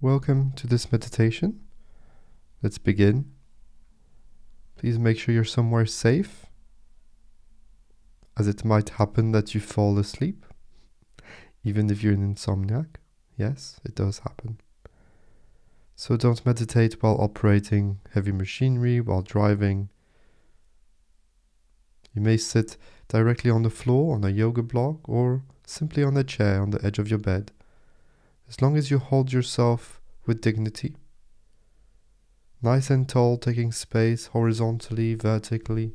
Welcome to this meditation. Let's begin. Please make sure you're somewhere safe, as it might happen that you fall asleep, even if you're an insomniac. Yes, it does happen. So don't meditate while operating heavy machinery, while driving. You may sit directly on the floor on a yoga block or simply on a chair on the edge of your bed as long as you hold yourself with dignity. Nice and tall, taking space horizontally, vertically.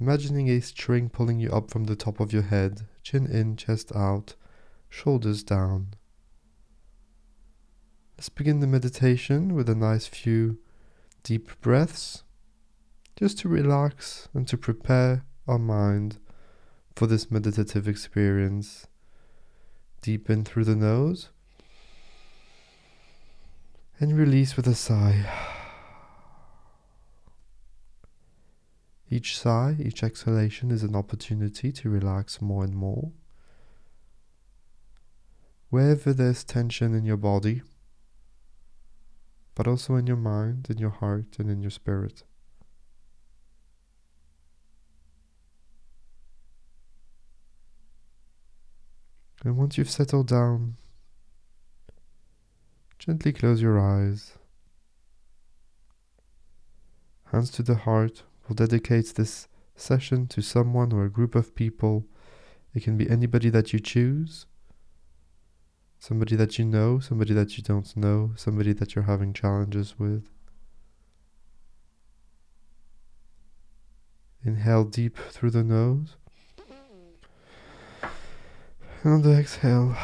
Imagining a string pulling you up from the top of your head, chin in, chest out, shoulders down. Let's begin the meditation with a nice few deep breaths, just to relax and to prepare our mind for this meditative experience. Deep in through the nose and release with a sigh. Each sigh, each exhalation is an opportunity to relax more and more. Wherever there's tension in your body, but also in your mind, in your heart, and in your spirit. And once you've settled down, gently close your eyes. Hands to the heart will dedicate this session to someone or a group of people. It can be anybody that you choose, somebody that you know, somebody that you don't know, somebody that you're having challenges with. Inhale deep through the nose. And exhale,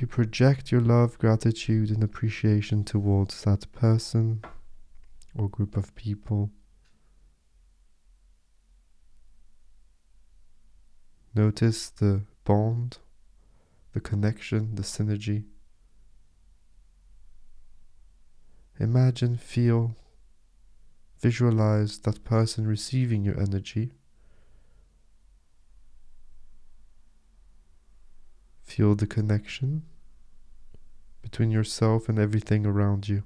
you project your love, gratitude, and appreciation towards that person or group of people. Notice the bond, the connection, the synergy. Imagine, feel, visualize that person receiving your energy Feel the connection between yourself and everything around you.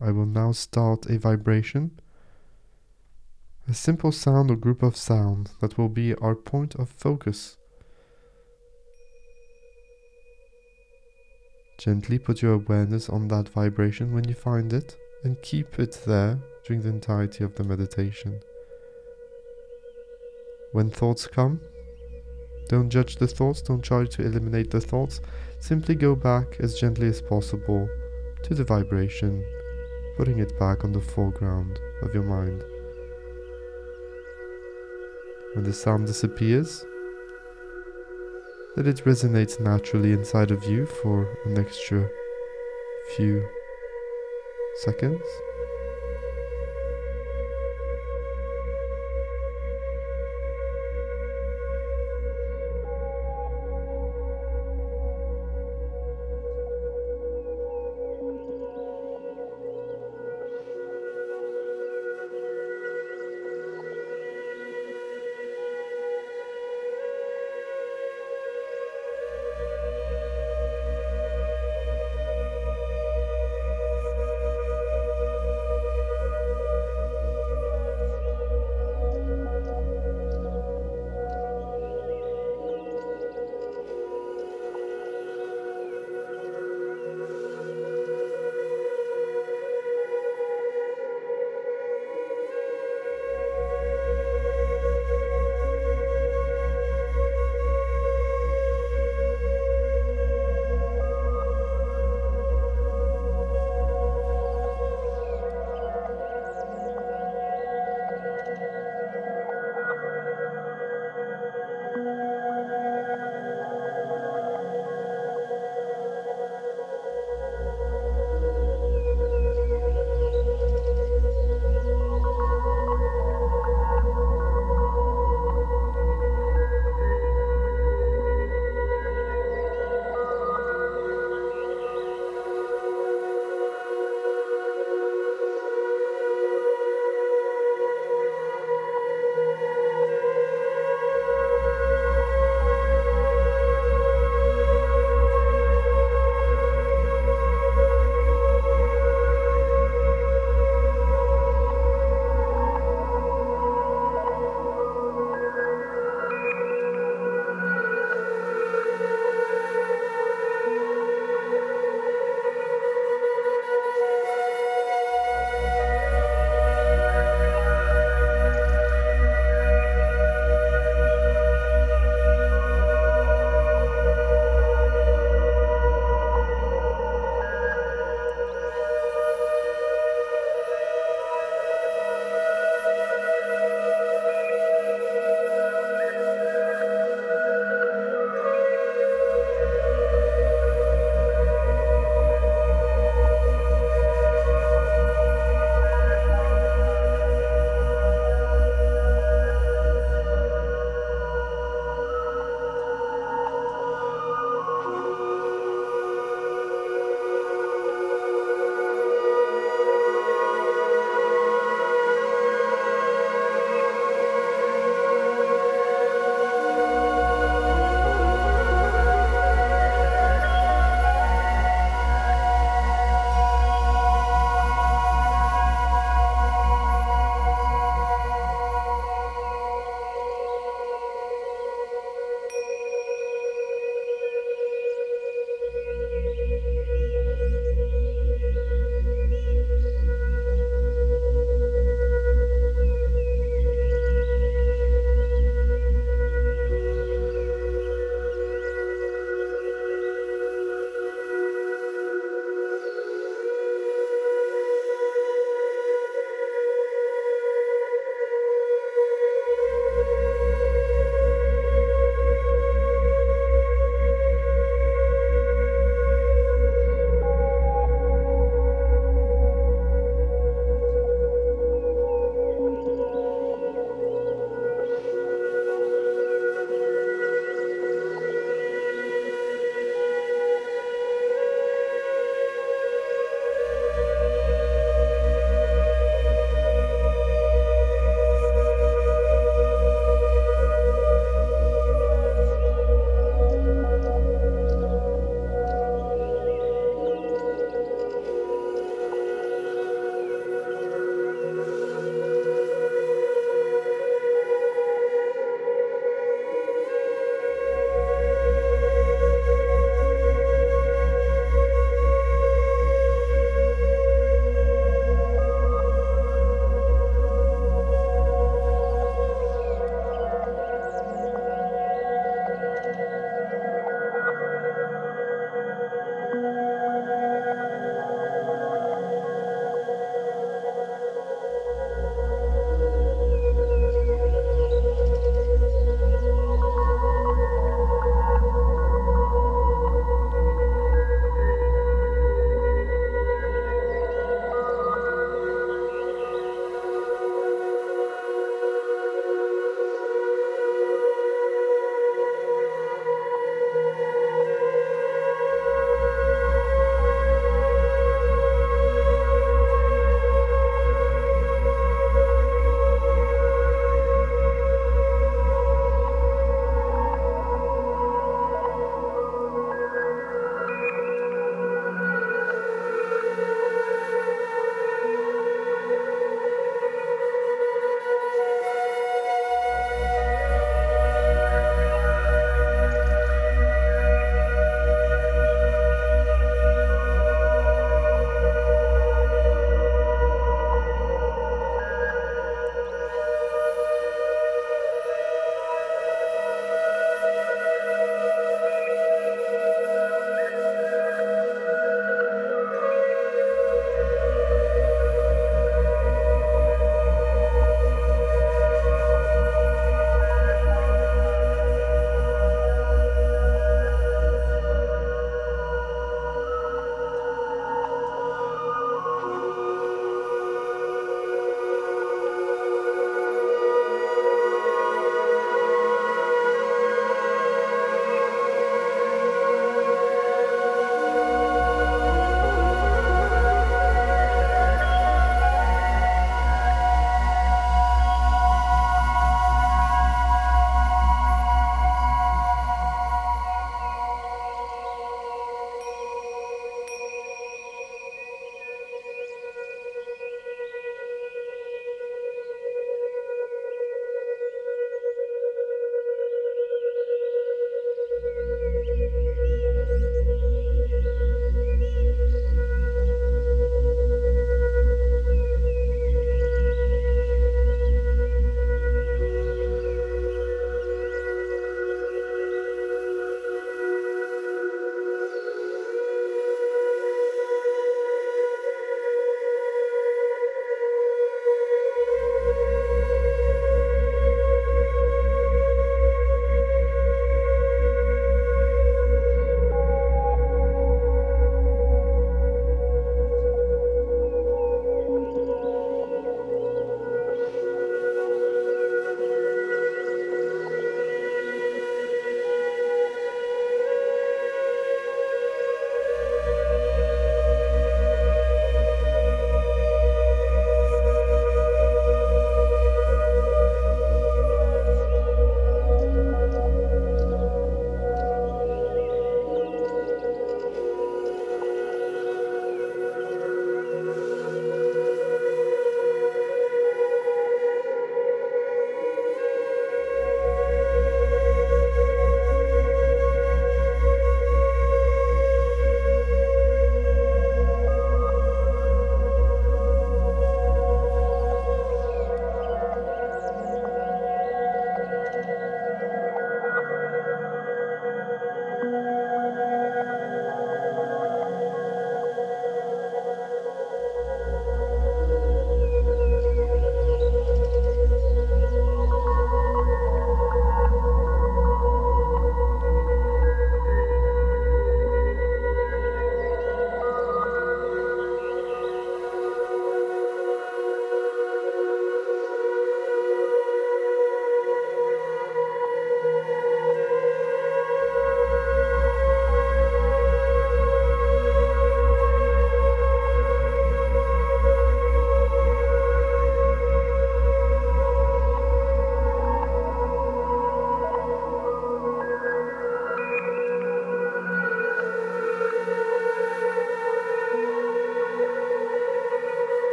I will now start a vibration, a simple sound or group of sounds that will be our point of focus. Gently put your awareness on that vibration when you find it and keep it there during the entirety of the meditation. When thoughts come, Don't judge the thoughts, don't try to eliminate the thoughts. Simply go back as gently as possible to the vibration, putting it back on the foreground of your mind. When the sound disappears, let it resonate naturally inside of you for an extra few seconds.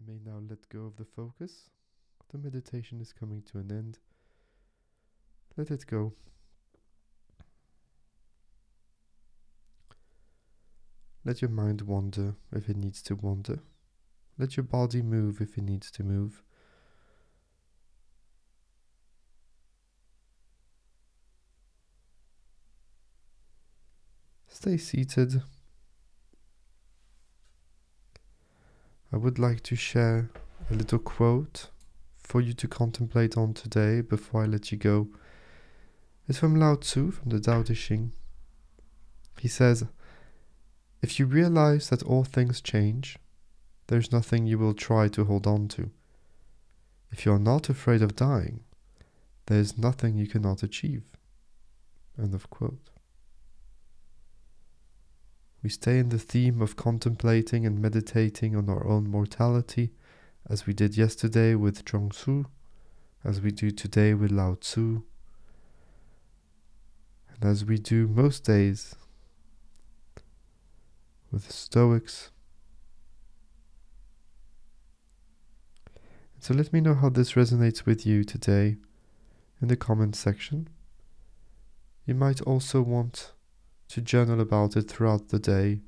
You may now let go of the focus. The meditation is coming to an end. Let it go. Let your mind wander if it needs to wander. Let your body move if it needs to move. Stay seated. I would like to share a little quote for you to contemplate on today before I let you go. It's from Lao Tzu from the Tao Te Ching. He says, If you realize that all things change, there's nothing you will try to hold on to. If you are not afraid of dying, there is nothing you cannot achieve. End of quote. We stay in the theme of contemplating and meditating on our own mortality, as we did yesterday with Zhuangzi, as we do today with Lao Tzu, and as we do most days with the Stoics So let me know how this resonates with you today in the comment section. You might also want to journal about it throughout the day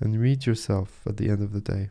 and read yourself at the end of the day.